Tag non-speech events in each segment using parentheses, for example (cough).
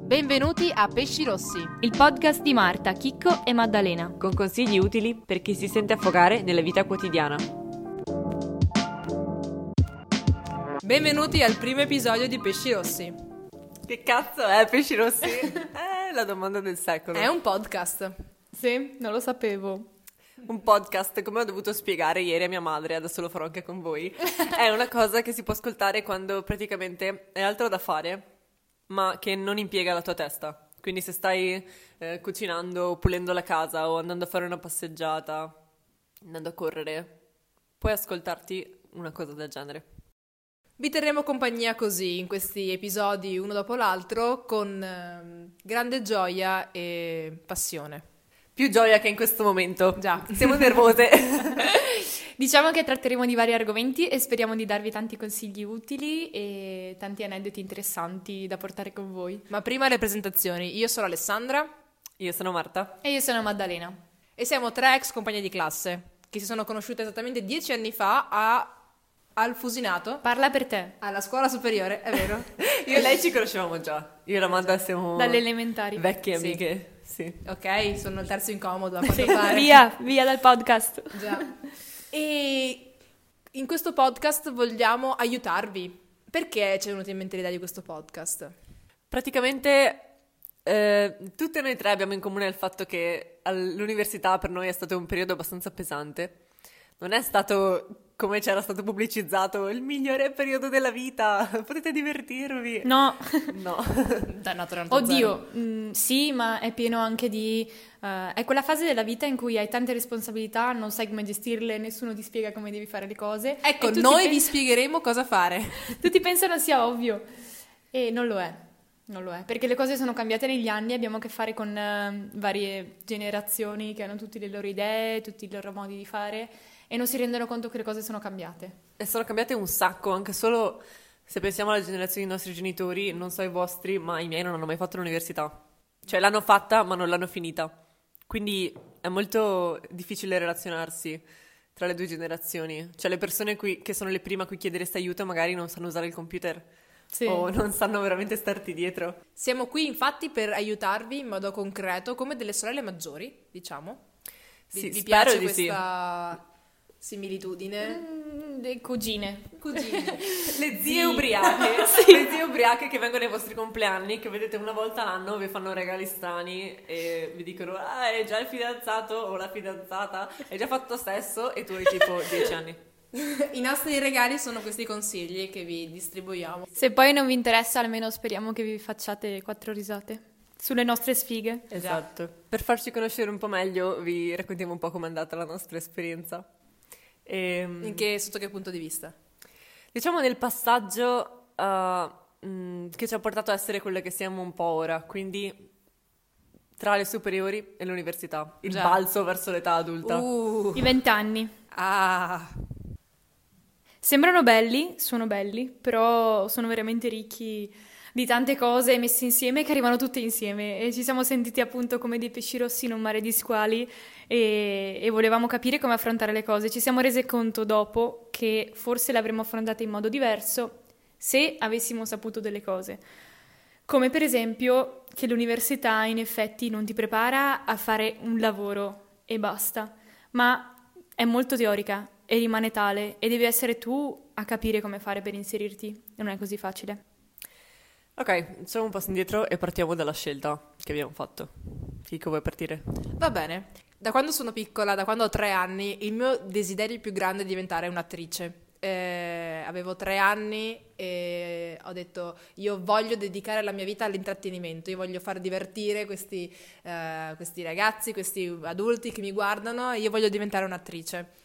Benvenuti a Pesci Rossi. il podcast di Marta, Chicco e Maddalena. con consigli utili per chi si sente affogare nella vita quotidiana. Benvenuti al primo episodio di Pesci Rossi. Che cazzo è Pesci Rossi? è (laughs) la domanda del secolo. È un podcast. Sì, non lo sapevo. Un podcast, come ho dovuto spiegare ieri a mia madre, adesso lo farò anche con voi. (laughs) è una cosa che si può ascoltare quando praticamente è altro da fare, ma che non impiega la tua testa. Quindi se stai eh, cucinando, pulendo la casa o andando a fare una passeggiata, andando a correre, puoi ascoltarti una cosa del genere. Vi terremo compagnia così in questi episodi uno dopo l'altro con ehm, grande gioia e passione. Più gioia che in questo momento. Già. Siamo nervose. (laughs) Diciamo che tratteremo di vari argomenti e speriamo di darvi tanti consigli utili e tanti aneddoti interessanti da portare con voi. Ma prima le presentazioni. Io sono Alessandra Io sono Marta. E io sono Maddalena. e siamo tre ex compagne di classe che si sono conosciute esattamente dieci anni fa a- al Fusinato, Parla per te, alla scuola superiore, è vero? (laughs) Io e lei ci conoscevamo già. Io e la Amanda siamo dalle elementari. vecchie Sì. amiche. Sì. ok, sono il terzo incomodo a (laughs) quanto Sì, pare. via, via dal podcast. Già. E in questo podcast vogliamo aiutarvi. Perché ci è venuta in mente l'idea di questo podcast? Praticamente eh, tutte noi tre abbiamo in comune il fatto che all'università per noi è stato un periodo abbastanza pesante. Non è stato come c'era stato pubblicizzato il migliore periodo della vita, (laughs) potete divertirvi. No, No. (laughs) Dannato oddio, mm, sì, ma è pieno anche di... eh, è quella fase della vita in cui hai tante responsabilità, non sai come gestirle, nessuno ti spiega come devi fare le cose. Ecco, noi vi pens- spiegheremo cosa fare. (laughs) Tutti pensano sia ovvio e non lo è. Non lo è, perché le cose sono cambiate negli anni, abbiamo a che fare con eh, varie generazioni che hanno tutte le loro idee, tutti i loro modi di fare e non si rendono conto che le cose sono cambiate. E sono cambiate un sacco, anche solo se pensiamo alla generazione dei nostri genitori, non so i vostri, ma i miei non hanno mai fatto l'università. Cioè l'hanno fatta, ma non l'hanno finita. Quindi è molto difficile relazionarsi tra le due generazioni. Cioè le persone qui- che sono le prime a cui chiederesti aiuto magari non sanno usare il computer Sì. o non sanno veramente starti dietro. Siamo qui infatti per aiutarvi in modo concreto come delle sorelle maggiori, diciamo. Vi, Sì, vi piace di sì. Similitudine? Mm, le cugine. Cugine. (laughs) Le Sì. zie ubriache, (laughs) le zie ubriache che vengono ai vostri compleanni, che vedete una volta l'anno, vi fanno regali strani e vi dicono ah è già il fidanzato o la fidanzata, hai già fatto sesso e tu hai tipo (laughs) 10 anni. I nostri regali sono questi consigli che vi distribuiamo. Se poi non vi interessa, almeno speriamo che vi facciate quattro risate sulle nostre sfighe. Esatto. Per farci conoscere un po' meglio vi raccontiamo un po' com'è andata la nostra esperienza. Ehm, In che, sotto che punto di vista? Diciamo nel passaggio uh, mh, che ci ha portato a essere quelle che siamo un po' ora, quindi tra le superiori e l'università, il Già. balzo verso l'età adulta. Uh, I vent'anni. ah, Sembrano belli, sono belli, però sono veramente ricchi di tante cose messe insieme che arrivano tutte insieme e ci siamo sentiti appunto come dei pesci rossi in un mare di squali e, e volevamo capire come affrontare le cose. Ci siamo rese conto dopo che forse le avremmo affrontate in modo diverso se avessimo saputo delle cose. Come per esempio che l'università in effetti non ti prepara a fare un lavoro e basta, ma è molto teorica e rimane tale e devi essere tu a capire come fare per inserirti. Non è così facile. Ok, facciamo un passo indietro e partiamo dalla scelta che abbiamo fatto. Chico, vuoi partire? va bene. Da quando sono piccola, da quando ho tre anni, il mio desiderio più grande è diventare un'attrice. Eh, avevo tre anni e ho detto io voglio dedicare la mia vita all'intrattenimento, io voglio far divertire questi, eh, questi ragazzi, questi adulti che mi guardano e io voglio diventare un'attrice.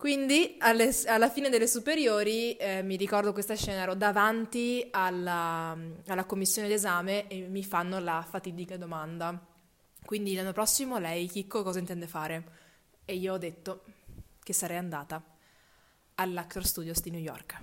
Quindi alle- alla fine delle superiori eh, mi ricordo questa scena, ero davanti alla, alla commissione d'esame e mi fanno la fatidica domanda. Quindi l'anno prossimo lei, Chicco, cosa intende fare? E io ho detto che sarei andata all'Actor Studios di New York.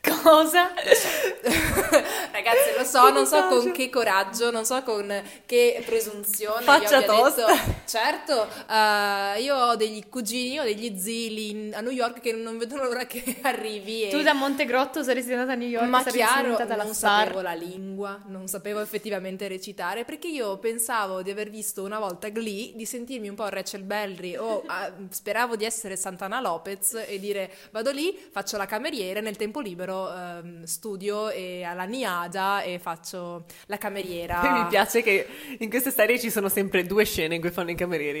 Cosa? (laughs) Ragazzi, lo so, non so con che coraggio, non so con che presunzione. Faccia tosta. detto- certo, eh, io ho degli cugini, ho degli zii in- a New York che non vedono l'ora che (laughs) arrivi. E... Tu da Montegrotto saresti andata a New York, Ma chiaro, non star. sapevo la lingua, non sapevo effettivamente recitare, perché io pensavo di aver visto una volta Glee, di sentirmi un po' Rachel Berry o (laughs) ah, speravo di essere Santana Lopez e dire vado lì, faccio la cameriera nel tempo libero ehm, studio e alla Niada e faccio la cameriera. (laughs) Mi piace che in queste serie ci sono sempre due scene in cui fanno i camerieri.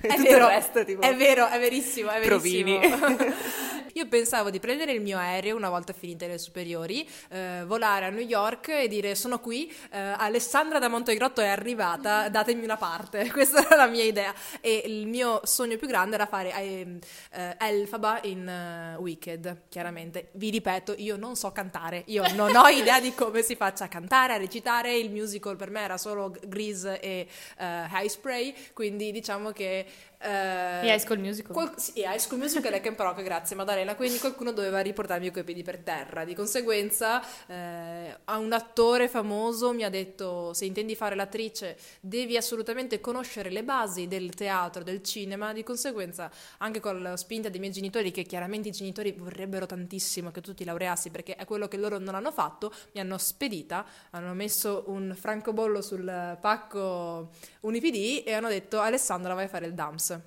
E È (laughs) tutto vero, il resto, tipo... è vero, è verissimo, è verissimo. Provini. (laughs) Io pensavo di prendere il mio aereo una volta finite le superiori, eh, volare a New York e dire sono qui, eh, Alessandra da Montegrotto è arrivata, (laughs) datemi una parte. (laughs) Questa era la mia idea. E il mio sogno più grande era fare eh, eh, Elfaba in eh, Wicked, chiaramente. Vi ripeto, io non so cantare, io non ho (laughs) idea di come si faccia a cantare, a recitare. Il musical per me era solo Grease e eh, High Spray, quindi diciamo che... eh, E High School Musical. Qual- sì, e High School Musical e Camp Rock, grazie Maddalena, quindi qualcuno doveva riportarmi coi piedi per terra. Di conseguenza, eh, a un attore famoso mi ha detto: Se intendi fare l'attrice, devi assolutamente conoscere le basi del teatro, del cinema. Di conseguenza, anche con la spinta dei miei genitori, che chiaramente i genitori vorrebbero tantissimo che tu ti laureassi perché è quello che loro non hanno fatto, mi hanno spedita, hanno messo un francobollo sul pacco Unipd e hanno detto: Alessandra, vai a fare il DAMS.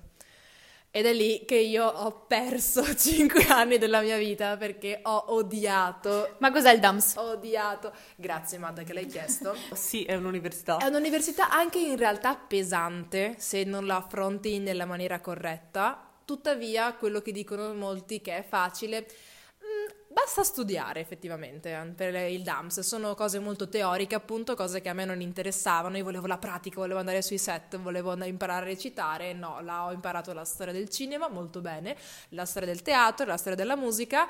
Ed è lì che io ho perso (laughs) 5 anni della mia vita perché ho odiato, Ma cos'è il DAMS? ho odiato. Grazie Madda che l'hai chiesto. (laughs) Sì, è un'università. È un'università anche in realtà pesante se non la affronti nella maniera corretta, tuttavia quello che dicono molti che è facile, basta studiare effettivamente eh, per il DAMS, sono cose molto teoriche appunto, cose che a me non interessavano, io volevo la pratica, volevo andare sui set, volevo andare imparare a recitare, no, là ho imparato la storia del cinema molto bene, la storia del teatro, la storia della musica.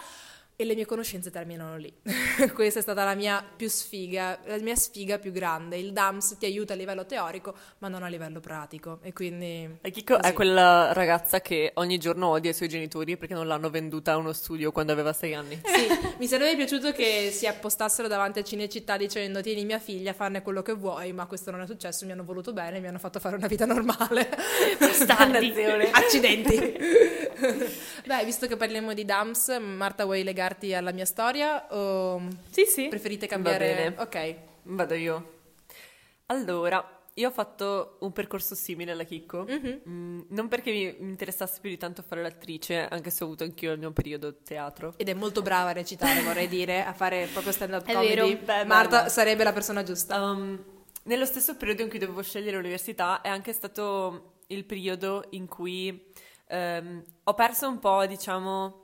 E le mie conoscenze terminano lì. (laughs) Questa è stata la mia più sfiga, la mia sfiga più grande. Il DAMS ti aiuta a livello teorico, ma non a livello pratico. E quindi. E Chicco così. è quella ragazza che ogni giorno odia i suoi genitori perché non l'hanno venduta a uno studio quando aveva sei anni. Sì, (laughs) mi sarebbe piaciuto che si appostassero davanti a Cinecittà dicendo tieni mia figlia, farne quello che vuoi, ma questo non è successo, mi hanno voluto bene, mi hanno fatto fare una vita normale. (laughs) Accidenti. Beh, visto che parliamo di DAMS, Marta vuoi legarti alla mia storia o Sì, sì. preferite Va cambiare? bene. Ok. Vado io. Allora, io ho fatto un percorso simile alla Chicco. Mhm. Mm, non perché mi interessasse più di tanto fare l'attrice, anche se ho avuto anch'io il mio periodo teatro. Ed è molto brava a recitare, vorrei dire, a fare proprio stand-up (laughs) È comedy. vero. Beh, Marta bella. sarebbe la persona giusta. Um, nello stesso periodo in cui dovevo scegliere l'università è anche stato il periodo in cui ehm, ho perso un po', diciamo,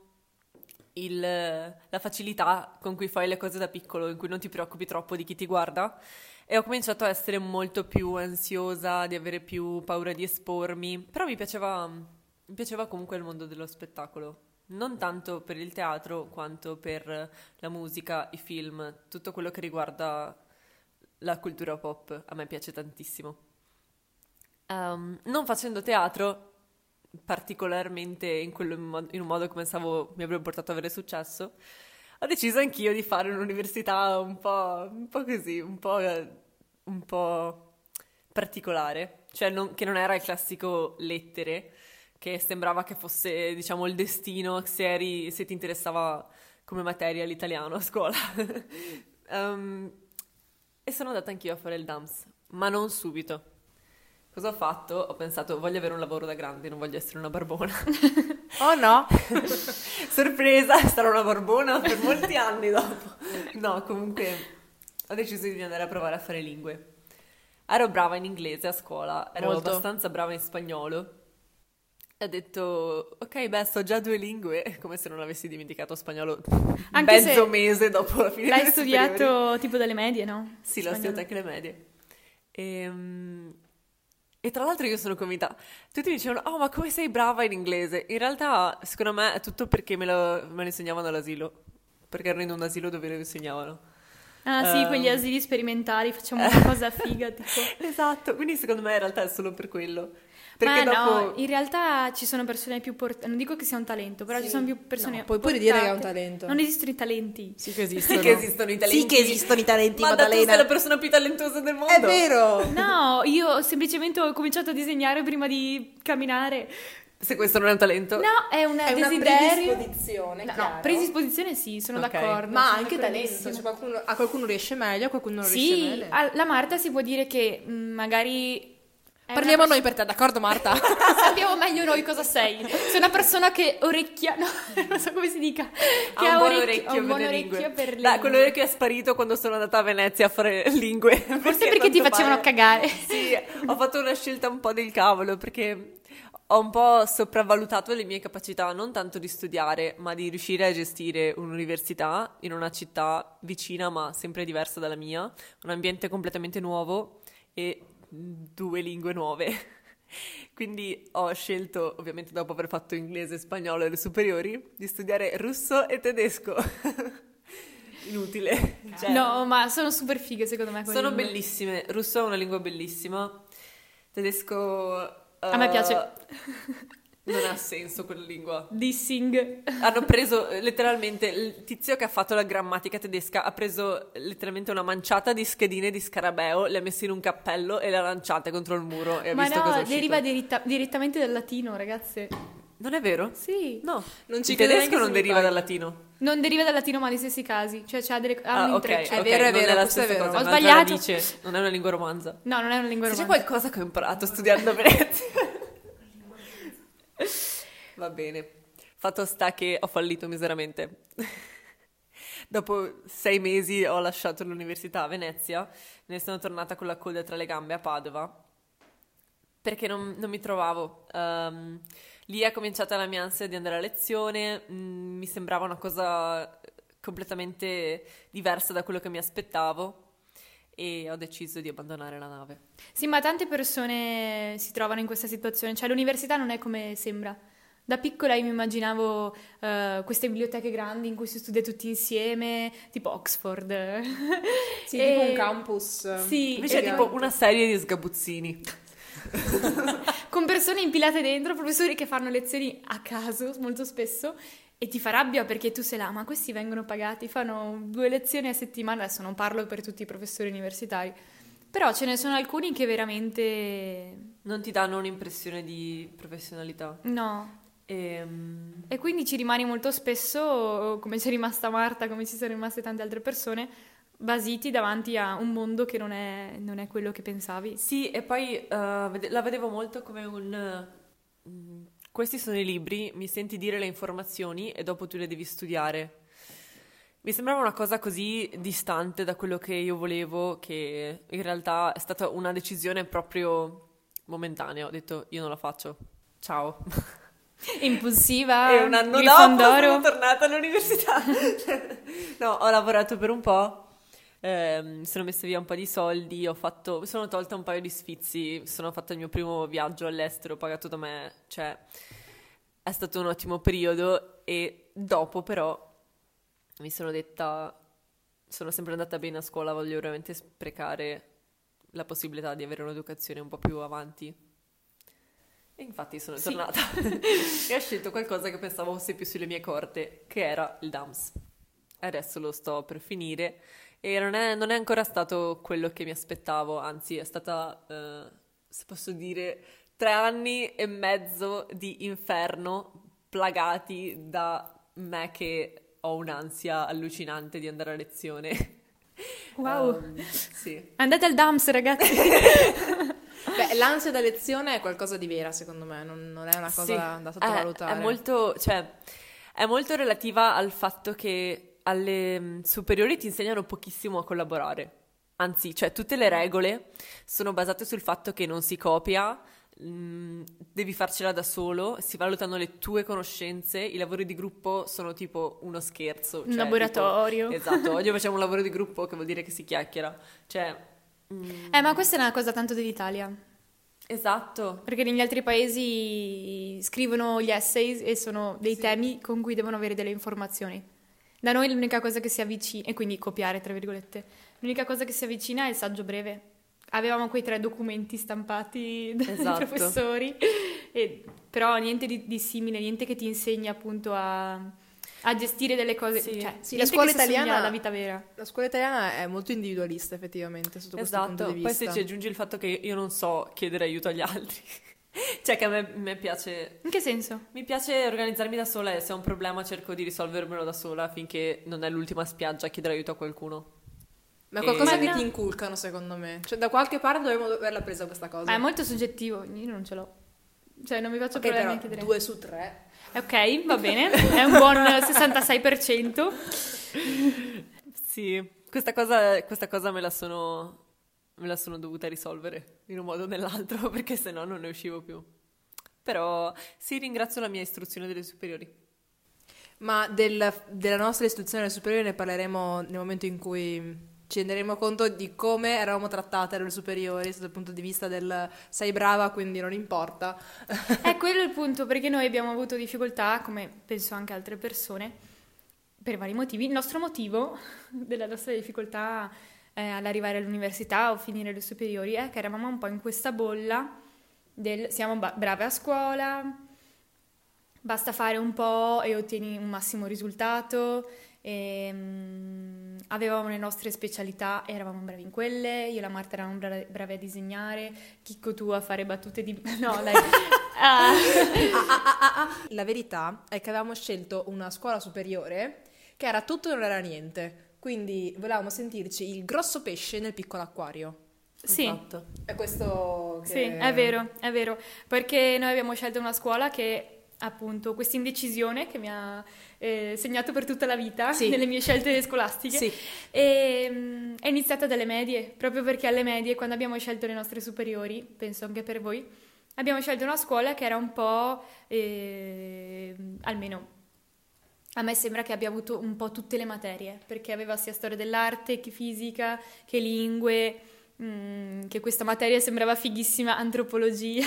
il- la facilità con cui fai le cose da piccolo, in cui non ti preoccupi troppo di chi ti guarda. E ho cominciato a essere molto più ansiosa, di avere più paura di espormi. Però mi piaceva, mi piaceva comunque il mondo dello spettacolo. Non tanto per il teatro quanto per la musica, i film, tutto quello che riguarda la cultura pop. A me piace tantissimo. Ehm, non facendo teatro, particolarmente in, quello- in un modo che pensavo mi avrebbe portato ad avere successo, ho deciso anch'io di fare un'università un po', un po' così, un po', un po' particolare, cioè non- che non era il classico lettere, che sembrava che fosse, diciamo, il destino se, eri- se ti interessava come materia l'italiano a scuola. (laughs) Ehm, e sono andata anch'io a fare il DAMS, ma non subito. Cosa ho fatto? Ho pensato, voglio avere un lavoro da grande, non voglio essere una barbona. (laughs) Oh no? (laughs) Sorpresa, sarò una barbona per molti anni dopo. No, comunque ho deciso di andare a provare a fare lingue. Ero brava in inglese a scuola, ero Molto. abbastanza brava in spagnolo. E ho detto, ok, beh, so già due lingue, come se non avessi dimenticato spagnolo Anche mezzo se mese dopo la fine L'hai delle superiori. studiato tipo dalle medie, no? Sì, l'ho Spagnolo. studiata anche le medie. Ehm, E, tra l'altro io sono convinta, tutti mi dicevano, oh ma come sei brava in inglese? In realtà, secondo me, è tutto perché me lo, me lo insegnavano all'asilo, perché ero in un asilo dove lo insegnavano. Ah sì, Ehm. quegli asili sperimentali, facciamo (laughs) una cosa figa, tipo. Esatto, quindi secondo me in realtà è solo per quello. Perché Ma dopo... no, in realtà ci sono persone più portate, non dico che sia un talento, però ci sono più persone No, puoi pure dire che è un talento. Non esistono i talenti. Sì che (laughs) Sì esistono. che esistono i talenti. Sì che esistono i talenti, Ma da tu sei la persona più talentuosa del mondo. È vero! No, io semplicemente ho cominciato a disegnare prima di camminare. Se questo non è un talento. No, è un È una desiderio. predisposizione, No, no, predisposizione sì, sono Ok. d'accordo. Ma sono anche talento. Cioè, qualcuno- a qualcuno riesce meglio, a qualcuno non riesce Sì, meglio. a- la Marta si può dire che mh, magari... Parliamo una noi per te, d'accordo Marta? persona- (laughs) Sappiamo meglio noi cosa sei. Sei una persona che orecchia... No, (laughs) non so come si dica. Che Ha un buon orecchio- ha un buon orecchio per le lingue. quell'orecchio è sparito quando sono andata a Venezia a fare (laughs) lingue. Forse perché ti facevano pare- cagare. Sì, ho fatto una scelta un po' del cavolo perché ho un po' sopravvalutato le mie capacità non tanto di studiare, ma di riuscire a gestire un'università in una città vicina ma sempre diversa dalla mia, un ambiente completamente nuovo e due lingue nuove. (laughs) Quindi ho scelto, ovviamente dopo aver fatto inglese e spagnolo alle superiori, di studiare russo e tedesco. (laughs) Inutile. Cioè, No, ma sono super fighe secondo me. sono lingue. bellissime. Russo è una lingua bellissima. Tedesco. A me eh, piace. (laughs) Non ha senso quella lingua. Dissing. Hanno preso eh, letteralmente il tizio che ha fatto la grammatica tedesca ha preso letteralmente una manciata di schedine di scarabeo, le ha messe in un cappello e le ha lanciate contro il muro e ha Ma visto cosa è no, uscito. deriva diritta- direttamente dal latino, ragazze. Non è vero? Sì. No, Non ci il tedesco non deriva dal latino. Non deriva dal latino, ma negli stessi casi. Cioè, c'ha delle, ha un Ah, ok, intreccio. È vero, è non vero, è la stessa vero. cosa, Ho sbagliato. radice, non è una lingua romanza. No, non è una lingua Se c'è romanza. qualcosa che ho imparato studiando a (laughs) Venezia. Va bene. Fatto sta che ho fallito miseramente. (laughs) Dopo sei mesi ho lasciato l'università a Venezia, ne sono tornata con la coda tra le gambe a Padova perché non, non mi trovavo. Ehm, lì è cominciata la mia ansia di andare a lezione, mm, mi sembrava una cosa completamente diversa da quello che mi aspettavo e ho deciso di abbandonare la nave. Sì, ma tante persone si trovano in questa situazione. Cioè, l'università non è come sembra. Da piccola io mi immaginavo eh, queste biblioteche grandi in cui si studia tutti insieme, tipo Oxford. (laughs) Sì, (laughs) E- tipo un campus. Sì, Invece è esatto. tipo una serie di sgabuzzini. (laughs) con persone impilate dentro, professori che fanno lezioni a caso molto spesso e ti fa rabbia perché tu sei là, ma questi vengono pagati, fanno due lezioni a settimana, adesso non parlo per tutti i professori universitari, però ce ne sono alcuni che veramente Non ti danno un'impressione di professionalità. no. Ehm, E quindi ci rimani molto spesso, come c'è rimasta Marta, come ci sono rimaste tante altre persone, basiti davanti a un mondo che non è, non è quello che pensavi. Sì, e poi vede- la vedevo molto come un... mm, questi sono i libri, mi senti dire le informazioni e dopo tu le devi studiare. Mi sembrava una cosa così distante da quello che io volevo, che in realtà è stata una decisione proprio momentanea. Ho detto, io non la faccio. Ciao. (laughs) (laughs) Impulsiva, e un anno dopo Grifondoro. sono tornata all'università. (laughs) no, ho lavorato per un po'. mi sono messa via un po' di soldi, ho fatto, mi sono tolta un paio di sfizi, sono fatta il mio primo viaggio all'estero pagato da me, cioè è stato un ottimo periodo e dopo però mi sono detta, sono sempre andata bene a scuola, voglio veramente sprecare la possibilità di avere un'educazione un po' più avanti. E infatti sono Sì. tornata (laughs) e ho scelto qualcosa che pensavo fosse più sulle mie corte, che era il DAMS. Adesso lo sto per finire e non è, non è ancora stato quello che mi aspettavo, anzi è stata, eh, se posso dire, tre anni e mezzo di inferno plagati da me che ho un'ansia allucinante di andare a lezione. Wow. Ehm, sì. Andate al DAMS, ragazzi. (laughs) Beh, l'ansia da lezione è qualcosa di vera, secondo me, non, non è una cosa Sì, da, da è- sottovalutare. È, molto, cioè, è molto relativa al fatto che alle mm, superiori ti insegnano pochissimo a collaborare. Anzi, cioè, tutte le regole sono basate sul fatto che non si copia, mm, devi farcela da solo, si valutano le tue conoscenze, i lavori di gruppo sono tipo uno scherzo. Un cioè, laboratorio. tipo- esatto, oggi (laughs) facciamo un lavoro di gruppo che vuol dire che si chiacchiera. Cioè, mm, Eh, ma questa è una cosa tanto dell'Italia. esatto. Perché negli altri paesi scrivono gli essays e sono dei temi con cui devono avere delle informazioni. Da noi l'unica cosa che si avvicina, e quindi copiare, tra virgolette, l'unica cosa che si avvicina è il saggio breve, avevamo quei tre documenti stampati (laughs) dai Esatto. professori, e- però niente di, di simile, niente che ti insegna appunto a, a gestire delle cose, Sì. cioè, Sì, la scuola italiana- alla vita vera. La scuola italiana è molto individualista effettivamente sotto questo punto Esatto, di poi vista. se ci aggiungi il fatto che io non so chiedere aiuto agli altri, (laughs) cioè che a me, me piace, In che senso? mi piace organizzarmi da sola e se ho un problema cerco di risolvermelo da sola finché non è l'ultima spiaggia a chiedere aiuto a qualcuno. Ma è qualcosa E- che no. ti inculcano secondo me. Cioè da qualche parte dovremmo averla presa questa cosa. Ma è molto soggettivo, io non ce l'ho. Cioè, non mi faccio Ok, problemi però a chiedere. due su tre. Ok, va bene, è un buon 66%. Sì, questa cosa, questa cosa me la sono, me la sono dovuta risolvere in un modo o nell'altro (laughs) perché sennò non ne uscivo più. Però sì, ringrazio la mia istruzione delle superiori. Ma del- della nostra istruzione superiore ne parleremo nel momento in cui ci renderemo conto di come eravamo trattate alle superiori dal punto di vista del sei brava quindi non importa. (laughs) È quello il punto, perché noi abbiamo avuto difficoltà, come penso anche altre persone, per vari motivi. Il nostro motivo della nostra difficoltà eh, all'arrivare all'università o finire le superiori è che eravamo un po' in questa bolla del siamo ba- brave a scuola, basta fare un po' e ottieni un massimo risultato. E, mm, avevamo le nostre specialità e eravamo bravi in quelle. Io e la Marta eravamo bra- bravi a disegnare, Chicco tu a fare battute di... (laughs) No, dai. (laughs) Ah, La verità è che avevamo scelto una scuola superiore che era tutto e non era niente. Quindi volevamo sentirci il grosso pesce nel piccolo acquario. sì. È questo che... sì, è vero, è vero. Perché noi abbiamo scelto una scuola che, appunto, questa indecisione che mi ha eh, segnato per tutta la vita Sì. nelle mie scelte scolastiche. Sì. E, mm, è iniziata dalle medie, proprio perché alle medie, quando abbiamo scelto le nostre superiori, penso anche per voi, abbiamo scelto una scuola che era un po', eh, almeno a me sembra che abbia avuto un po' tutte le materie, perché aveva sia storia dell'arte che fisica, che lingue, mm, che questa materia sembrava fighissima, (laughs) antropologia.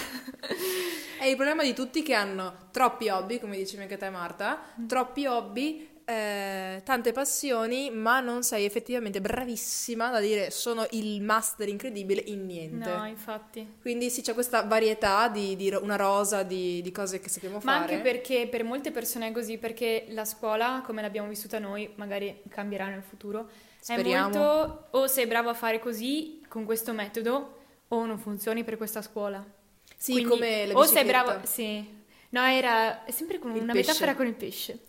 È il problema di tutti che hanno troppi hobby, come dicevi anche te Marta, troppi hobby, eh, tante passioni, ma non sei effettivamente bravissima da dire sono il master incredibile in niente. No, infatti. Quindi sì, c'è questa varietà di, di una rosa di, di cose che sappiamo Ma fare. anche perché per molte persone è così, perché la scuola, come l'abbiamo vissuta noi, magari cambierà nel futuro, Speriamo. è molto o sei bravo a fare così, con questo metodo, o non funzioni per questa scuola. Sì, Quindi, come la O sei bicicletta. bravo, sì. No, era è sempre con Il una pesce. metafora con il pesce. (laughs)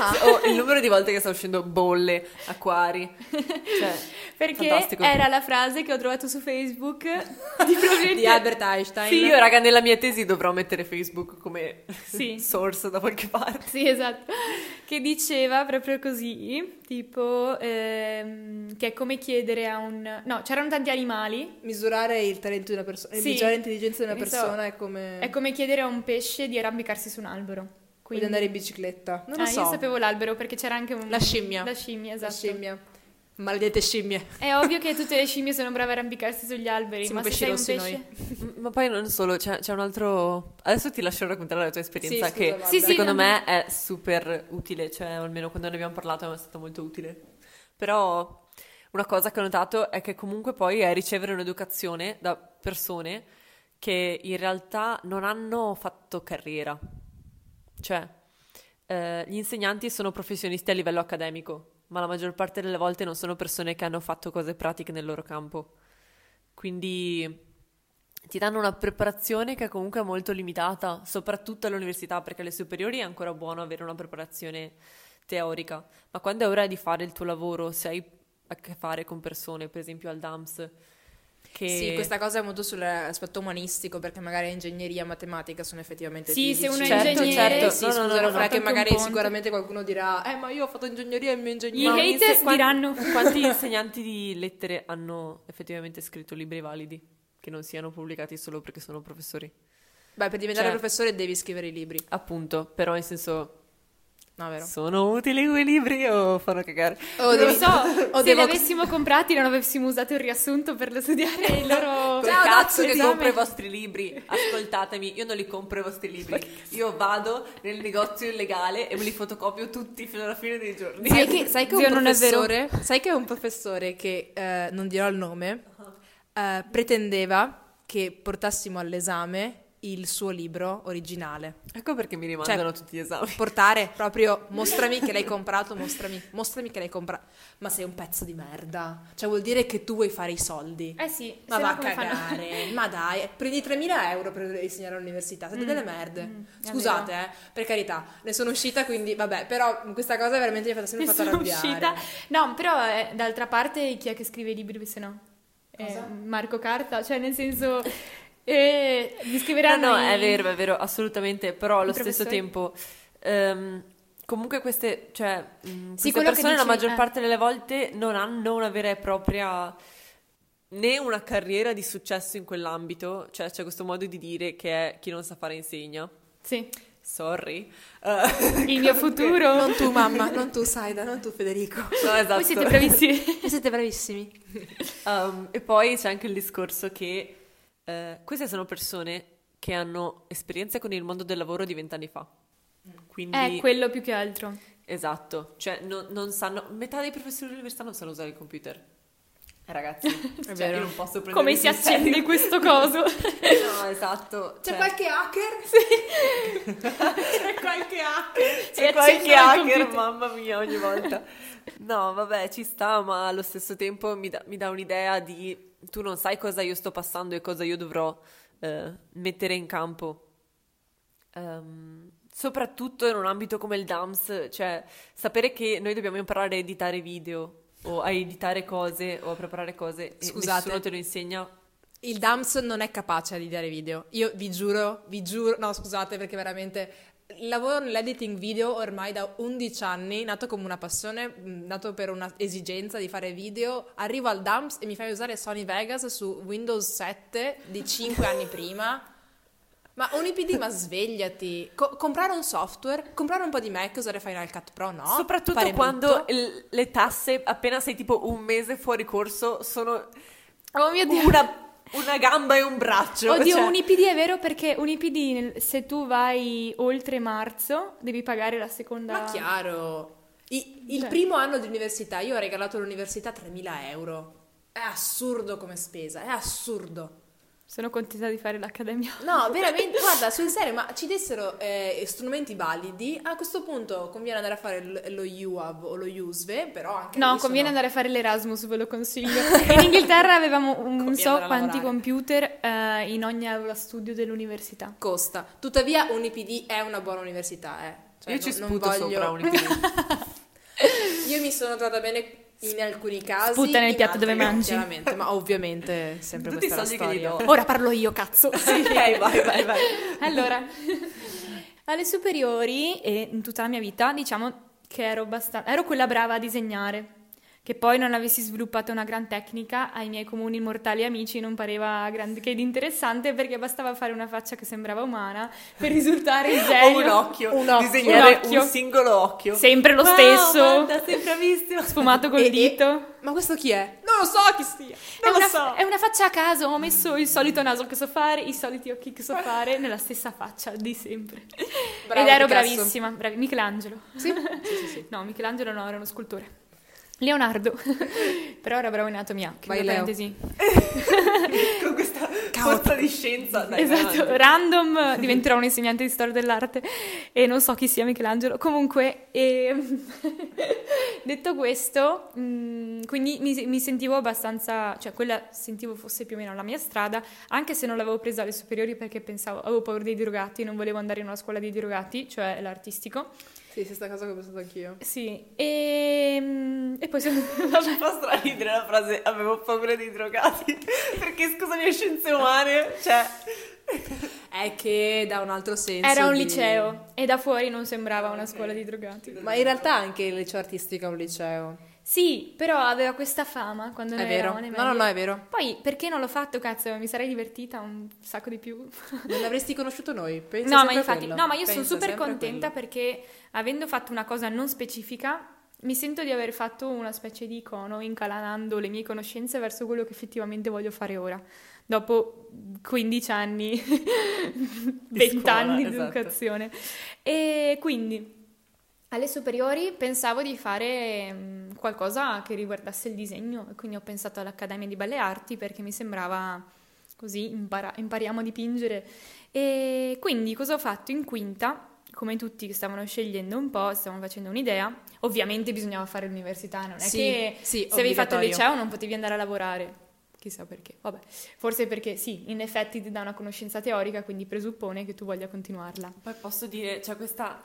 Ah, Oh, il numero di volte che sta uscendo bolle, acquari. Cioè, (laughs) Perché fantastico. era la frase che ho trovato su Facebook di (laughs) probabilmente... di Albert Einstein. Sì, io raga, nella mia tesi dovrò mettere Facebook come Sì. source da qualche parte. Sì, esatto. Che diceva proprio così, tipo, ehm, che è come chiedere a un... No, c'erano tanti animali, Misurare il talento di una persona, Sì. misurare l'intelligenza di una so. persona è come... è come chiedere a un pesce di arrampicarsi su un albero. Quindi Quindi andare in bicicletta. Non lo Ah, so. io sapevo l'albero perché c'era anche un... La scimmia. La scimmia, La esatto. scimmia. Maledette scimmie. È ovvio che tutte le scimmie sono brave a arrampicarsi sugli alberi, Siamo ma se pesci sei un rossi pesce... M- Ma poi non solo, c'è, c'è un altro... Adesso ti lascio raccontare la tua esperienza Sì, che. Sì, sì, secondo me è super utile, cioè almeno quando ne abbiamo parlato è stato molto utile. Però una cosa che ho notato è che comunque poi è ricevere un'educazione da persone che in realtà non hanno fatto carriera. Cioè, eh, gli insegnanti sono professionisti a livello accademico, ma la maggior parte delle volte non sono persone che hanno fatto cose pratiche nel loro campo. Quindi ti danno una preparazione che comunque è molto limitata, soprattutto all'università, perché alle superiori è ancora buono avere una preparazione teorica, ma quando è ora di fare il tuo lavoro, se hai a che fare con persone, per esempio al DAMS, che... Sì, questa cosa è molto sull'aspetto umanistico, perché magari ingegneria e matematica sono effettivamente Sì, se fisici. uno è Certo, ingegnere... certo. Sì, No, scusa, no, no, no. che magari sicuramente qualcuno dirà "Eh, ma io ho fatto ingegneria e il mio Gli ingegneria". hate- haters quan- diranno. (laughs) Quanti insegnanti di lettere hanno effettivamente scritto libri validi, che non siano pubblicati solo perché sono professori? Beh, per diventare Cioè- professore devi scrivere i libri. Appunto, però in senso... No, vero? Sono utili quei libri o fanno cagare? Oh, Non lo so, (laughs) o se devo- li avessimo comprati non avessimo usato il riassunto per studiare il loro... Ciao, cazzo che esame. compro i vostri libri, ascoltatemi, io non li compro i vostri libri, io vado nel negozio illegale e me li fotocopio tutti fino alla fine dei giorni. Sai che, sai che un professore, sai che un professore che eh, non dirò il nome, eh, pretendeva che portassimo all'esame il suo libro originale. Ecco perché mi rimandano tutti gli esami. (laughs) Portare proprio, mostrami che l'hai comprato, mostrami, mostrami che l'hai comprato. Ma sei un pezzo di merda. Cioè vuol dire che tu vuoi fare i soldi. Eh sì, Ma va a come fanno? cagare, (laughs) ma dai, prendi 3.000 euro per insegnare all'università, siete Mm, delle merde. mm, Scusate, eh, per carità, ne sono uscita quindi, vabbè, però questa cosa veramente mi ha fatto sempre Ne fatto sono arrabbiare. uscita. No, però eh, d'altra parte chi è che scrive i libri se no? Eh? Marco Carta, cioè nel senso (laughs) eh, mi No, scriveranno no, i- è vero, è vero, assolutamente, però allo stesso tempo ehm, comunque queste, cioè, mh, Sì, queste che persone la dici, maggior eh. parte delle volte non hanno una vera e propria né una carriera di successo in quell'ambito, cioè c'è questo modo di dire che è chi non sa fare insegna. Sì, Sorry. Eh, il mio futuro. Non tu mamma, non tu Saida, non tu Federico. no, esatto. Voi siete bravissimi. Siete bravissimi. Um, e poi c'è anche il discorso che eh, queste sono persone che hanno esperienze con il mondo del lavoro di vent'anni fa. Quindi, È quello più che altro. esatto, cioè non, non sanno, metà dei professori dell'università non sanno usare il computer. Ragazzi, (laughs) cioè, vero. io non posso prendere Come si accende questo coso? (laughs) No, esatto. C'è cioè, qualche hacker? (laughs) c'è qualche hacker. C'è qualche hacker, mamma mia, ogni volta. No, vabbè, ci sta, ma allo stesso tempo mi dà, mi dà un'idea di tu non sai cosa io sto passando e cosa io dovrò eh, mettere in campo. Ehm, soprattutto in un ambito come il DAMS, cioè sapere che noi dobbiamo imparare a editare video o a editare cose o a preparare cose e Scusate. nessuno te lo insegna. Il DAMS non è capace di dare video. Io vi giuro, vi giuro, no scusate perché veramente lavoro nell'editing video ormai da 11 anni, nato come una passione, nato per una esigenza di fare video. Arrivo al DAMS e mi fai usare Sony Vegas su Windows 7 di 5 anni prima. Ma UniPD, ma svegliati. Co- comprare un software, comprare un po' di Mac, usare Final Cut Pro, no? Soprattutto Pare quando il- le tasse, appena sei tipo un mese fuori corso, sono Oh mio Dio. una, una gamba e un braccio. Oddio, cioè- un IPD è vero perché un IPD, se tu vai oltre marzo, devi pagare la seconda... Ma chiaro. I- il Cioè. primo anno di università, io ho regalato all'università 3.000 euro. È assurdo come spesa, è assurdo. Sono contenta di fare l'accademia. No, (laughs) veramente, guarda, sul serio, ma ci dessero eh, strumenti validi, a questo punto conviene andare a fare l- lo UAV o lo USVE, però anche No, conviene sono- andare a fare l'Erasmus, ve lo consiglio. (laughs) In Inghilterra avevamo un non so quanti lavorare. computer eh, in ogni aula studio dell'università. Costa. Tuttavia UniPD è una buona università, eh. Cioè, Io ci non- non sputo voglio- sopra un IPD. (laughs) Io mi sono trovata bene in alcuni casi. Sputta nel piatto altri dove mangi. Chiaramente, ma ovviamente sempre Tutti questa è la soldi che gli storia. do. Ora parlo io, cazzo. (laughs) ok, vai, vai, vai. Allora, alle superiori e in tutta la mia vita, diciamo che ero abbastanza ero quella brava a disegnare. Che poi non avessi sviluppato una gran tecnica, ai miei comuni mortali amici non pareva granché di interessante perché bastava fare una faccia che sembrava umana per risultare il (laughs) O un occhio, Un occhio. disegnare Un occhio. un singolo occhio. Sempre lo Wow, stesso. guarda, sei bravissima. Sfumato col E- e- dito. Ma questo chi è? Non lo so chi sia. È Non lo una, so. è una faccia a caso, ho messo il solito naso che so fare, i soliti occhi che so (laughs) fare, nella stessa faccia di sempre. Bravo, Ed ero Picasso. bravissima, bravi- Michelangelo. Sì? (laughs) Sì, sì, sì. No, Michelangelo no, era uno scultore. Leonardo. (laughs) Però era bravo in anatomia. Vai, Leo. parentesi. (laughs) Con questa forza di scienza. Dai, vai Esatto, avanti. random (laughs) diventerò un insegnante di storia dell'arte e non so chi sia Michelangelo. Comunque, ehm, detto questo, mh, quindi mi, mi sentivo abbastanza, cioè quella sentivo fosse più o meno la mia strada, anche se non l'avevo presa alle superiori perché pensavo, avevo paura dei drogati, non volevo andare in una scuola di drogati, cioè l'artistico. Sì, stessa cosa che ho pensato anch'io. Sì, e, mm, e poi sono... (laughs) Mi fa straridere la frase avevo paura dei drogati (laughs) perché scusami le scienze umane cioè (laughs) È che da un altro senso. Era un di- liceo e da fuori non sembrava una scuola di drogati. Ma in realtà anche il liceo artistico è un liceo. Sì, però aveva questa fama quando È noi vero. eravamo No, no, no, è vero. Poi perché non l'ho fatto, cazzo? Mi sarei divertita un sacco di più. Non l'avresti conosciuto noi. (laughs) Pensa no, ma infatti, no, ma io sono super contenta perché avendo fatto una cosa non specifica, mi sento di aver fatto una specie di icono incalanando le mie conoscenze verso quello che effettivamente voglio fare ora. Dopo 15 anni, (laughs) 20 scuola, anni di esatto. educazione. E quindi Alle superiori pensavo di fare mm, qualcosa che riguardasse il disegno e quindi ho pensato all'Accademia di Belle Arti perché mi sembrava così impara- impariamo a dipingere. E quindi cosa ho fatto in quinta? Come tutti che stavano scegliendo un po', stavano facendo un'idea. Ovviamente bisognava fare l'università, non è Sì, che sì, se avevi fatto il liceo non potevi andare a lavorare. Chissà perché. Vabbè, forse perché sì, in effetti ti dà una conoscenza teorica, quindi presuppone che tu voglia continuarla. Poi posso dire, c'è questa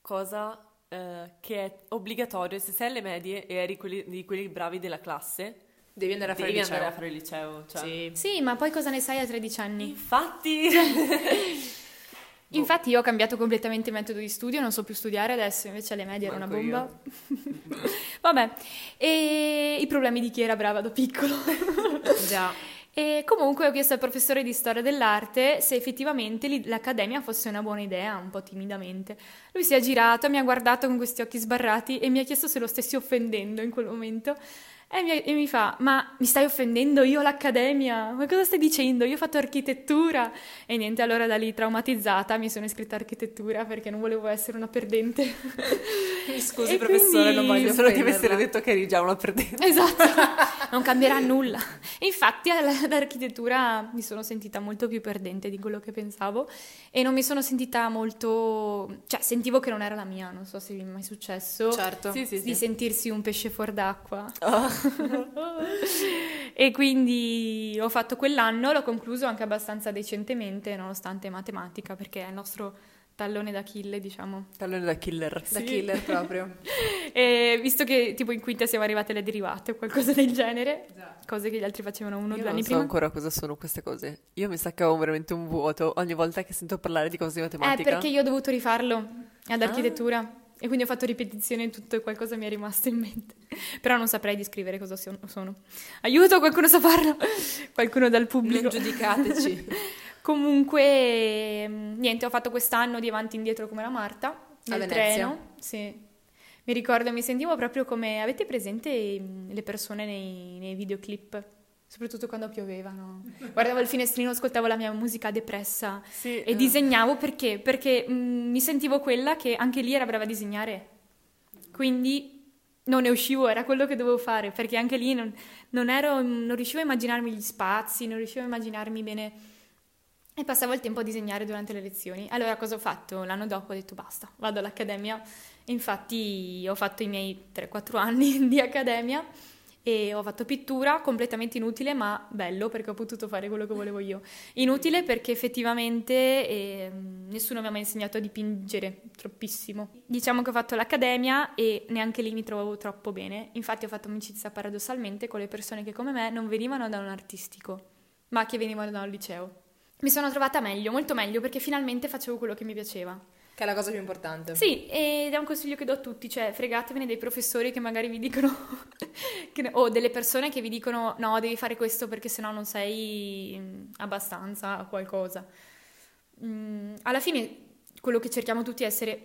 cosa eh, che è obbligatorio, se sei alle medie e eri quelli- di quelli bravi della classe, Devi andare a fare devi il liceo. andare a fare il liceo. Cioè. Sì. Sì, ma poi cosa ne sai a 13 anni? Infatti, (laughs) Infatti io ho cambiato completamente metodo di studio, non so più studiare adesso, invece alle medie era una Manco bomba. (laughs) Vabbè, e i problemi di chi era brava da piccolo. (laughs) Già. E comunque ho chiesto al professore di storia dell'arte se effettivamente l'accademia fosse una buona idea, un po' timidamente. Lui si è girato, mi ha guardato con questi occhi sbarrati e mi ha chiesto se lo stessi offendendo in quel momento. E mi, e mi fa: Ma mi stai offendendo io l'accademia? Ma cosa stai dicendo? Io ho fatto architettura. E niente, allora da lì traumatizzata mi sono iscritta a architettura perché non volevo essere una perdente. Mi (laughs) scusi, E professore, non quindi- voglio solo avessero offenderla. detto che eri già una perdente. Esatto, (laughs) non cambierà nulla. E infatti all- all'architettura mi sono sentita molto più perdente di quello che pensavo e non mi sono sentita molto... cioè sentivo che non era la mia, non so se vi è mai successo. Certo. Sì, sì, Di sì. sentirsi un pesce fuor d'acqua. Oh. (laughs) e quindi ho fatto quell'anno, l'ho concluso anche abbastanza decentemente, nonostante matematica, perché è il nostro tallone d'Achille, diciamo. Tallone da killer. Da Sì. killer proprio. (laughs) E visto che tipo in quinta siamo arrivate alle derivate o qualcosa del genere, cose che gli altri facevano uno o Io due non anni so prima. ancora cosa sono queste cose. Io mi sa che ho veramente un vuoto ogni volta che sento parlare di cose di Eh, matematica. perché io ho dovuto rifarlo ad Ah. E quindi ho fatto ripetizioni e tutto e qualcosa mi è rimasto in mente. (laughs) Però non saprei descrivere cosa sono. Aiuto, qualcuno sa farlo? (laughs) qualcuno dal pubblico. Non giudicateci. (laughs) Comunque, mm, niente, ho fatto quest'anno di avanti e indietro come la Marta, nel treno. Sì. Mi ricordo, mi sentivo proprio come... Avete presente mm, le persone nei, nei videoclip? Soprattutto quando pioveva, no? Guardavo il finestrino, ascoltavo la mia musica depressa Sì, e eh. disegnavo perché? Perché mm, mi sentivo quella che anche lì era brava a disegnare. Quindi non ne uscivo, era quello che dovevo fare, perché anche lì non, non ero, non riuscivo a immaginarmi gli spazi, non riuscivo a immaginarmi bene. E passavo il tempo a disegnare durante le lezioni. Allora cosa ho fatto? L'anno dopo ho detto basta, vado all'accademia. Infatti ho fatto i miei 3-4 anni (laughs) di accademia e ho fatto pittura completamente inutile ma bello perché ho potuto fare quello che volevo io. Inutile perché effettivamente ehm, nessuno mi ha mai insegnato a dipingere troppissimo. Diciamo che ho fatto l'accademia e neanche lì mi trovavo troppo bene. Infatti ho fatto amicizia paradossalmente con le persone che come me non venivano da un artistico, ma che venivano da un liceo. Mi sono trovata meglio, molto meglio, perché finalmente facevo quello che mi piaceva. Che è la cosa più importante. Sì, ed è un consiglio che do a tutti, cioè fregatevene dei professori che magari vi dicono, (laughs) che o delle persone che vi dicono no, devi fare questo perché sennò non sei mm, abbastanza a qualcosa. Mm, alla fine quello che cerchiamo tutti è essere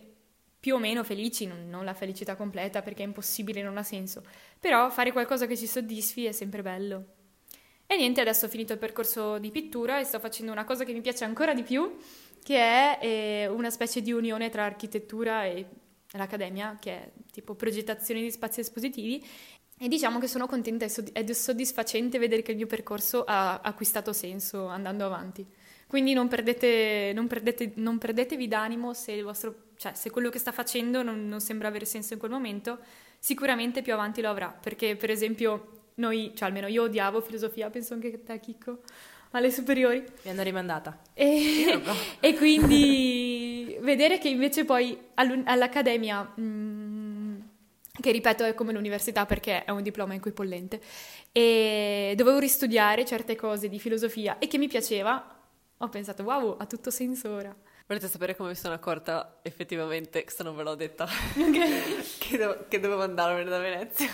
più o meno felici, non, non la felicità completa perché è impossibile, non ha senso, però fare qualcosa che ci soddisfi è sempre bello. E niente, adesso ho finito il percorso di pittura e sto facendo una cosa che mi piace ancora di più, che è eh, una specie di unione tra architettura e l'accademia, che è tipo progettazione di spazi espositivi. E diciamo che sono contenta ed è soddisfacente vedere che il mio percorso ha acquistato senso andando avanti. Quindi non, perdete, non, perdete, non perdetevi d'animo se, vostro, cioè, se quello che sta facendo non, non sembra avere senso in quel momento, sicuramente più avanti lo avrà. Perché, per esempio, noi, cioè almeno io odiavo filosofia, penso anche te, Chicco, alle superiori. Mi hanno rimandata. E, (laughs) e quindi vedere che invece poi all'accademia, mm, che ripeto è come l'università perché è un diploma equipollente, e dovevo ristudiare certe cose di filosofia e che mi piaceva, ho pensato wow, ha tutto senso ora. Volete sapere come mi sono accorta effettivamente, questa non ve l'ho detta, Ok. (laughs) che, do- che dovevo andarmene da Venezia?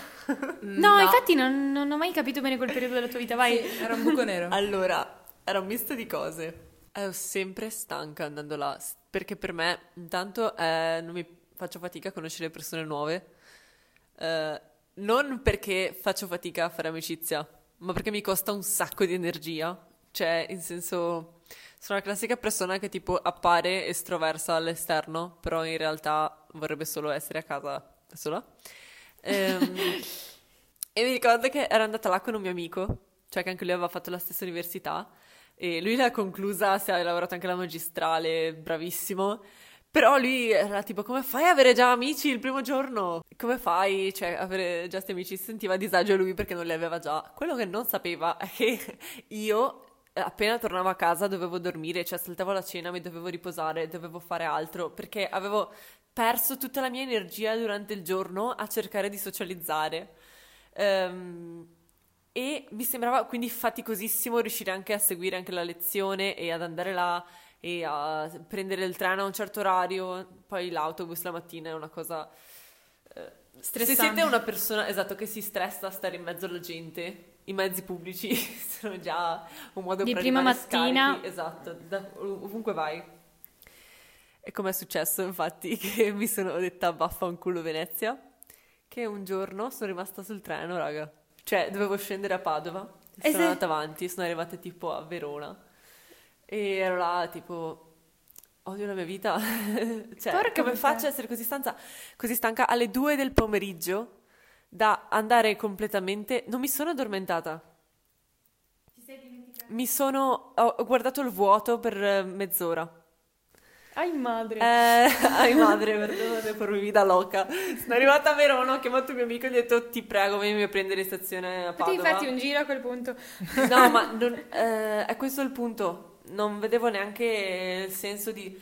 No, infatti non, non ho mai capito bene quel periodo della tua vita, vai. Sì, era un buco nero. (laughs) Allora, era un misto di cose. Ero sempre stanca andando là, perché per me intanto eh, non mi faccio fatica a conoscere persone nuove, Eh, non perché faccio fatica a fare amicizia, ma perché mi costa un sacco di energia. Cioè, in senso, sono la classica persona che tipo appare estroversa all'esterno, però in realtà vorrebbe solo essere a casa da sola. Ehm, (laughs) e mi ricordo che ero andata là con un mio amico, cioè che anche lui aveva fatto la stessa università, e lui l'ha conclusa, si è lavorato anche alla magistrale, bravissimo. Però lui era tipo, come fai ad avere già amici il primo giorno? Come fai, cioè, avere già questi amici? Si sentiva a disagio lui perché non li aveva già. Quello che non sapeva è che (laughs) io, appena tornavo a casa, dovevo dormire, cioè saltavo la cena, mi dovevo riposare, dovevo fare altro, perché avevo perso tutta la mia energia durante il giorno a cercare di socializzare. Ehm, e mi sembrava quindi faticosissimo riuscire anche a seguire anche la lezione e ad andare là e a prendere il treno a un certo orario, poi l'autobus la mattina è una cosa... Eh, se siete una persona, esatto, che si stressa a stare in mezzo alla gente, i mezzi pubblici (laughs) sono già un modo Di per prima mattina. scarichi, esatto, da- ovunque vai. E come è successo, infatti, (laughs) che mi sono detta vaffanculo Venezia, che un giorno sono rimasta sul treno, raga. Cioè, dovevo scendere a Padova, E sono se- andata avanti, sono arrivata tipo a Verona. E ero là, tipo, odio la mia vita. (laughs) cioè, Porca come faccio ad essere così stanca, così stanca alle due del pomeriggio da andare completamente... Non mi sono addormentata. Mi sono... Ho guardato il vuoto per eh, mezz'ora. Ai madre. Eh, (laughs) ai madre, perdonate per mi da loca. Sono arrivata a Verona, ho chiamato il mio amico e gli ho detto ti prego vieni a prendere in stazione a Potevi Padova. farti un giro a quel punto. No, ma (laughs) non- eh, è questo il punto. Non vedevo neanche il senso di.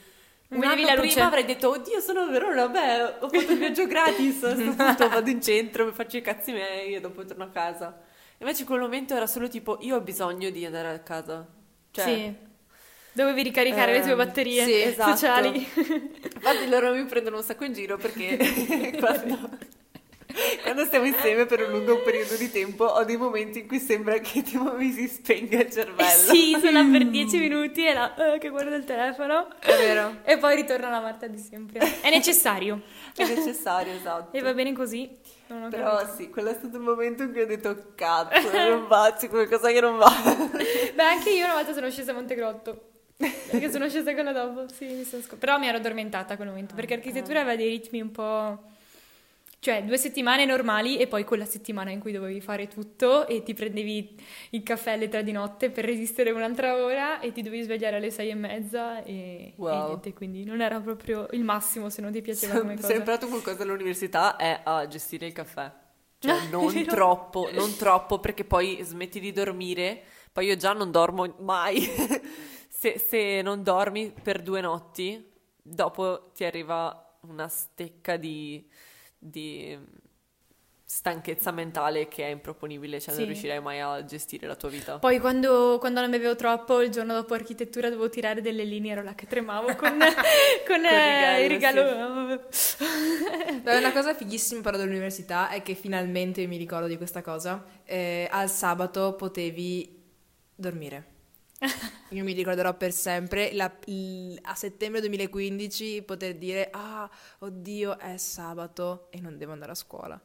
Un anno la luce? prima avrei detto, oddio, sono a Verona, beh, ho fatto il (laughs) viaggio gratis, a questo punto (laughs) vado in centro, mi faccio i cazzi miei e dopo torno a casa. Invece in quel momento era solo tipo, io ho bisogno di andare a casa. Cioè, sì. Dovevi ricaricare le tue ehm, batterie sì, esatto. sociali. Infatti loro mi prendono un sacco in giro perché (laughs) quando, quando stiamo insieme per un lungo periodo di tempo ho dei momenti in cui sembra che tipo mi si spenga il cervello. sì, sono per dieci minuti e là eh, che guarda il telefono. È vero. E poi ritorna la Marta di sempre. È necessario. È necessario, esatto. E va bene così. Non ho Però capito. sì, quello è stato il momento in cui ho detto cazzo, non va, c'è qualcosa che non va. (laughs) Beh, anche io una volta sono scesa a Montegrotto. Perché sono scesa quella dopo. Sì, mi sono scop- Però mi ero addormentata a quel momento. Perché architettura aveva dei ritmi un po'. Cioè, due settimane normali e poi quella settimana in cui dovevi fare tutto e ti prendevi il caffè alle tre di notte per resistere un'altra ora e ti dovevi svegliare alle sei e mezza e, Wow. e niente, quindi non era proprio il massimo se non ti piaceva come Se cosa. ho imparato qualcosa all'università è a gestire il caffè. Cioè, Ah, (laughs) non troppo, non troppo, perché poi smetti di dormire. Poi io già non dormo mai. (laughs) se, se non dormi per due notti, dopo ti arriva una stecca di, di stanchezza mentale che è improponibile, cioè non Sì. riuscirai mai a gestire la tua vita. Poi quando, quando non bevevo troppo, il giorno dopo architettura dovevo tirare delle linee, ero là che tremavo con, (laughs) con, eh, il rigalo. (laughs) Beh, una cosa fighissima però dell'università è che finalmente mi ricordo di questa cosa. eh, al sabato potevi dormire. (laughs) Io mi ricorderò per sempre la- il- a settembre 2015 poter dire ah, oddio, è sabato e non devo andare a scuola.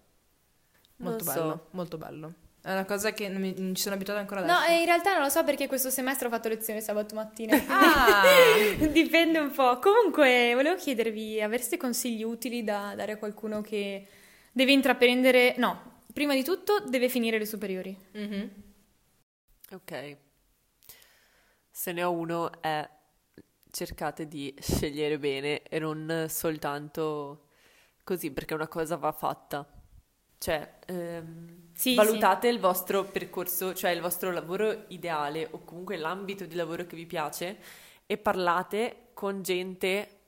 Molto Non bello, so. molto bello. È una cosa che non, mi- non ci sono abituata ancora No, adesso. e in realtà non lo so perché questo semestre ho fatto lezione sabato mattina. Ah! (laughs) Dipende un po'. Comunque, volevo chiedervi, avreste consigli utili da dare a qualcuno che deve intraprendere... No, prima di tutto deve finire le superiori. Mhm. Ok. Se ne ho uno è cercate di scegliere bene e non soltanto così perché una cosa va fatta. Cioè, ehm, Sì, valutate il vostro percorso, cioè il vostro lavoro ideale o comunque l'ambito di lavoro che vi piace e parlate con gente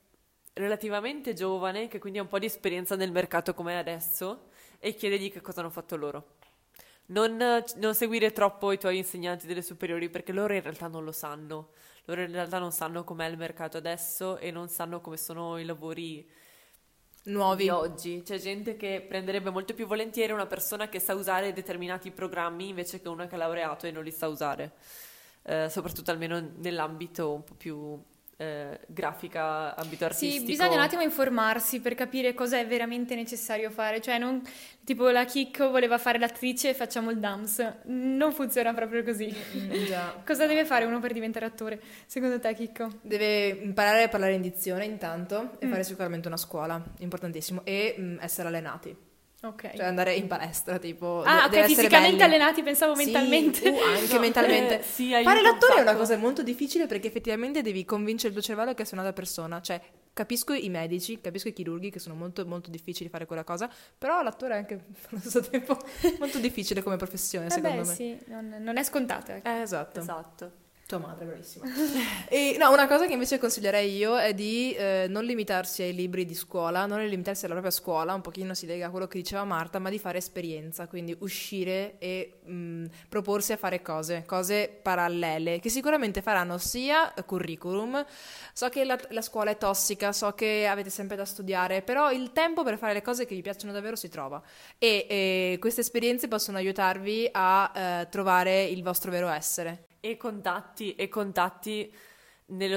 relativamente giovane che quindi ha un po' di esperienza nel mercato come è adesso e chiedegli che cosa hanno fatto loro. Non, non seguire troppo i tuoi insegnanti delle superiori perché loro in realtà non lo sanno. Loro in realtà non sanno com'è il mercato adesso e non sanno come sono i lavori Nuovi. di oggi. C'è gente che prenderebbe molto più volentieri una persona che sa usare determinati programmi invece che una che ha laureato e non li sa usare. Eh, soprattutto almeno nell'ambito un po' più eh, grafica, ambito artistico. Sì, bisogna un attimo informarsi per capire cosa è veramente necessario fare. Cioè, non, tipo la Chicco voleva fare l'attrice e facciamo il dams. Non funziona proprio così. Mm, già. (laughs) cosa deve fare uno per diventare attore? Secondo te, Chicco? Deve imparare a parlare in dizione intanto e Mm. fare sicuramente una scuola, importantissimo, e mm, essere allenati. Ok. Cioè andare in palestra, tipo... ah, de- ok, fisicamente belli. allenati, pensavo Sì, mentalmente. uh, anche (laughs) mentalmente. Eh, sì, Fare l'attore è una cosa molto difficile perché effettivamente devi convincere il tuo cervello che sei un'altra persona. Cioè, capisco i medici, capisco i chirurghi che sono molto, molto difficili fare quella cosa, però l'attore è anche (laughs) allo stesso tempo molto difficile come professione, Eh secondo beh, me. sì, non, non è scontato. ecco. Eh, esatto. Esatto. Tua madre, bravissima. (laughs) e, no, una cosa che invece consiglierei io è di eh, non limitarsi ai libri di scuola, non limitarsi alla propria scuola, un pochino si lega a quello che diceva Marta, ma di fare esperienza, quindi uscire e mh, proporsi a fare cose, cose parallele, che sicuramente faranno sia curriculum, so che la, la scuola è tossica, so che avete sempre da studiare, però il tempo per fare le cose che vi piacciono davvero si trova e, e queste esperienze possono aiutarvi a eh, trovare il vostro vero essere. E contatti, e contatti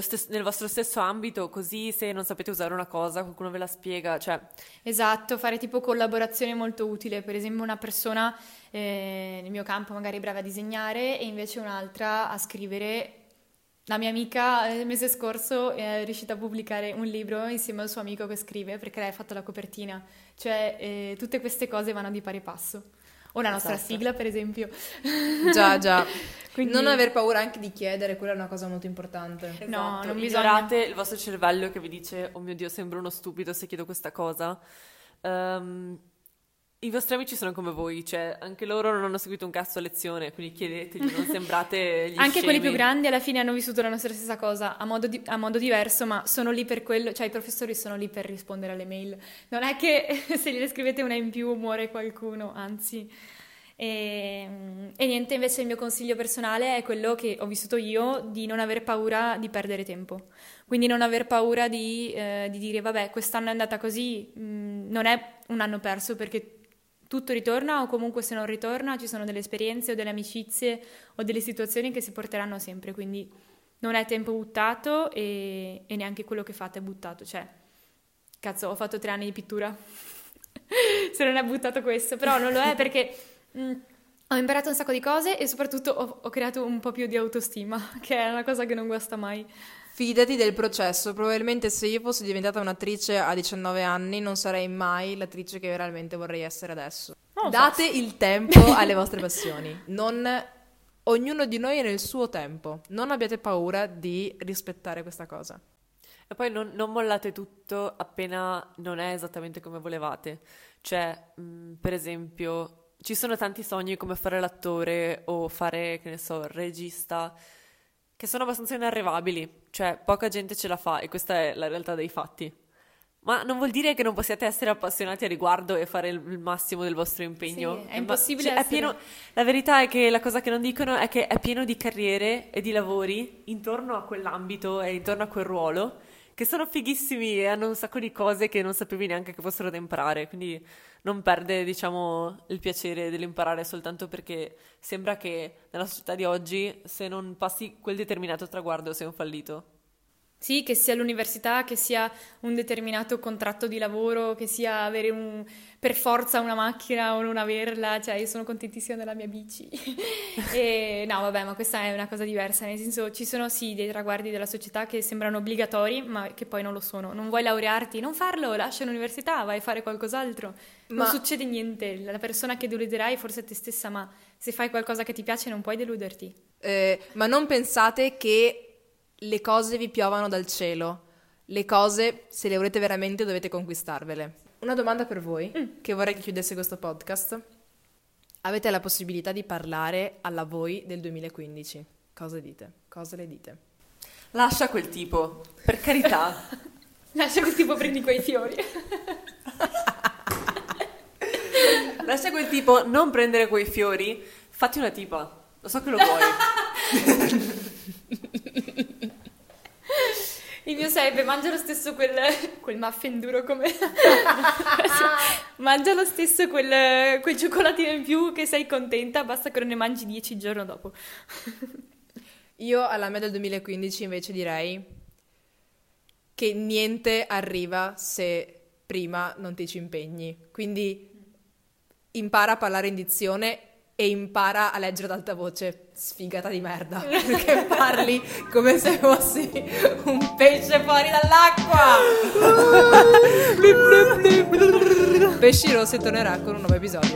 stes- nel vostro stesso ambito, così se non sapete usare una cosa, qualcuno ve la spiega. Cioè, Esatto, fare tipo collaborazione molto utile, per esempio una persona eh, nel mio campo magari è brava a disegnare e invece un'altra a scrivere. La mia amica eh, il mese scorso è riuscita a pubblicare un libro insieme al suo amico che scrive perché lei ha fatto la copertina, cioè eh, tutte queste cose vanno di pari passo. O la nostra Esatto. sigla, per esempio. Già, già. (laughs) Quindi- Non aver paura anche di chiedere, quella è una cosa molto importante. No, Esatto, non ignorate il vostro cervello che vi dice, oh mio Dio, sembro uno stupido se chiedo questa cosa. Ehm, I vostri amici sono come voi, cioè anche loro non hanno seguito un cazzo a lezione, quindi chiedetegli, non sembrate gli Anche quelli più scemi. grandi alla fine hanno vissuto la nostra stessa cosa a modo, di- a modo diverso, ma sono lì per quello, cioè i professori sono lì per rispondere alle mail. Non è che (laughs) se gliene scrivete una in più muore qualcuno, anzi. E, e niente, invece il mio consiglio personale è quello che ho vissuto io di non aver paura di perdere tempo. Quindi non aver paura di, eh, di dire, vabbè, quest'anno è andata così, mh, non è un anno perso perché tutto ritorna o comunque se non ritorna ci sono delle esperienze o delle amicizie o delle situazioni che si porteranno sempre, quindi non è tempo buttato e, e neanche quello che fate è buttato, cioè, cazzo, ho fatto tre anni di pittura, (laughs) se non è buttato questo, però non lo è perché mh, ho imparato un sacco di cose e soprattutto ho, ho creato un po' più di autostima, (laughs) che è una cosa che non guasta mai. Fidati del processo. Probabilmente se io fossi diventata un'attrice a 19 anni non sarei mai l'attrice che realmente vorrei essere adesso. Non lo so. Date il tempo (laughs) alle vostre passioni. Non... Ognuno di noi è nel suo tempo. Non abbiate paura di rispettare questa cosa. E poi non, non mollate tutto appena non è esattamente come volevate. Cioè, mh, per esempio, ci sono tanti sogni come fare l'attore o fare, che ne so, regista, che sono abbastanza inarrivabili. Cioè, poca gente ce la fa e questa è la realtà dei fatti. Ma non vuol dire che non possiate essere appassionati a riguardo e fare il, massimo del vostro impegno. Sì, è Ma- impossibile cioè, è essere- pieno- La verità è che la cosa che non dicono è che è pieno di carriere e di lavori intorno a quell'ambito e intorno a quel ruolo che sono fighissimi e hanno un sacco di cose che non sapevi neanche che fossero da imparare. Quindi non perde, diciamo, il piacere dell'imparare soltanto perché sembra che nella società di oggi, se non passi quel determinato traguardo, sei un fallito. Sì, che sia l'università, che sia un determinato contratto di lavoro, che sia avere un- per forza una macchina o non averla, cioè io sono contentissima della mia bici. (laughs) E, no, vabbè, ma questa è una cosa diversa, nel senso ci sono sì dei traguardi della società che sembrano obbligatori, ma che poi non lo sono. Non vuoi laurearti? Non farlo, lascia l'università, vai a fare qualcos'altro. Ma- Non succede niente, la persona che deluderai forse è te stessa, ma se fai qualcosa che ti piace non puoi deluderti. Eh, ma non pensate che le cose vi piovano dal cielo. Le cose, se le volete veramente, dovete conquistarvele. Una domanda per voi, che vorrei che chiudesse questo podcast. Avete la possibilità di parlare alla voi del 2015. Cosa dite? Cosa le dite? Lascia quel tipo, per carità. (laughs) Lascia quel tipo prendi quei fiori. (laughs) Lascia quel tipo non prendere quei fiori, fatti una tipa. Lo so che lo vuoi. (laughs) Il mio sarebbe mangia lo stesso quel, (laughs) quel muffin duro come... (laughs) mangia lo stesso quel, quel cioccolatino in più che sei contenta, basta che non ne mangi 10 il giorno dopo. (laughs) Io alla me del 2015 invece direi che niente arriva se prima non ti ci impegni. Quindi impara a parlare in dizione e impara a leggere ad alta voce. Sfigata di merda, (laughs) perché parli come se fossi un pesce fuori dall'acqua. (laughs) Pesci Rossi tornerà con un nuovo episodio.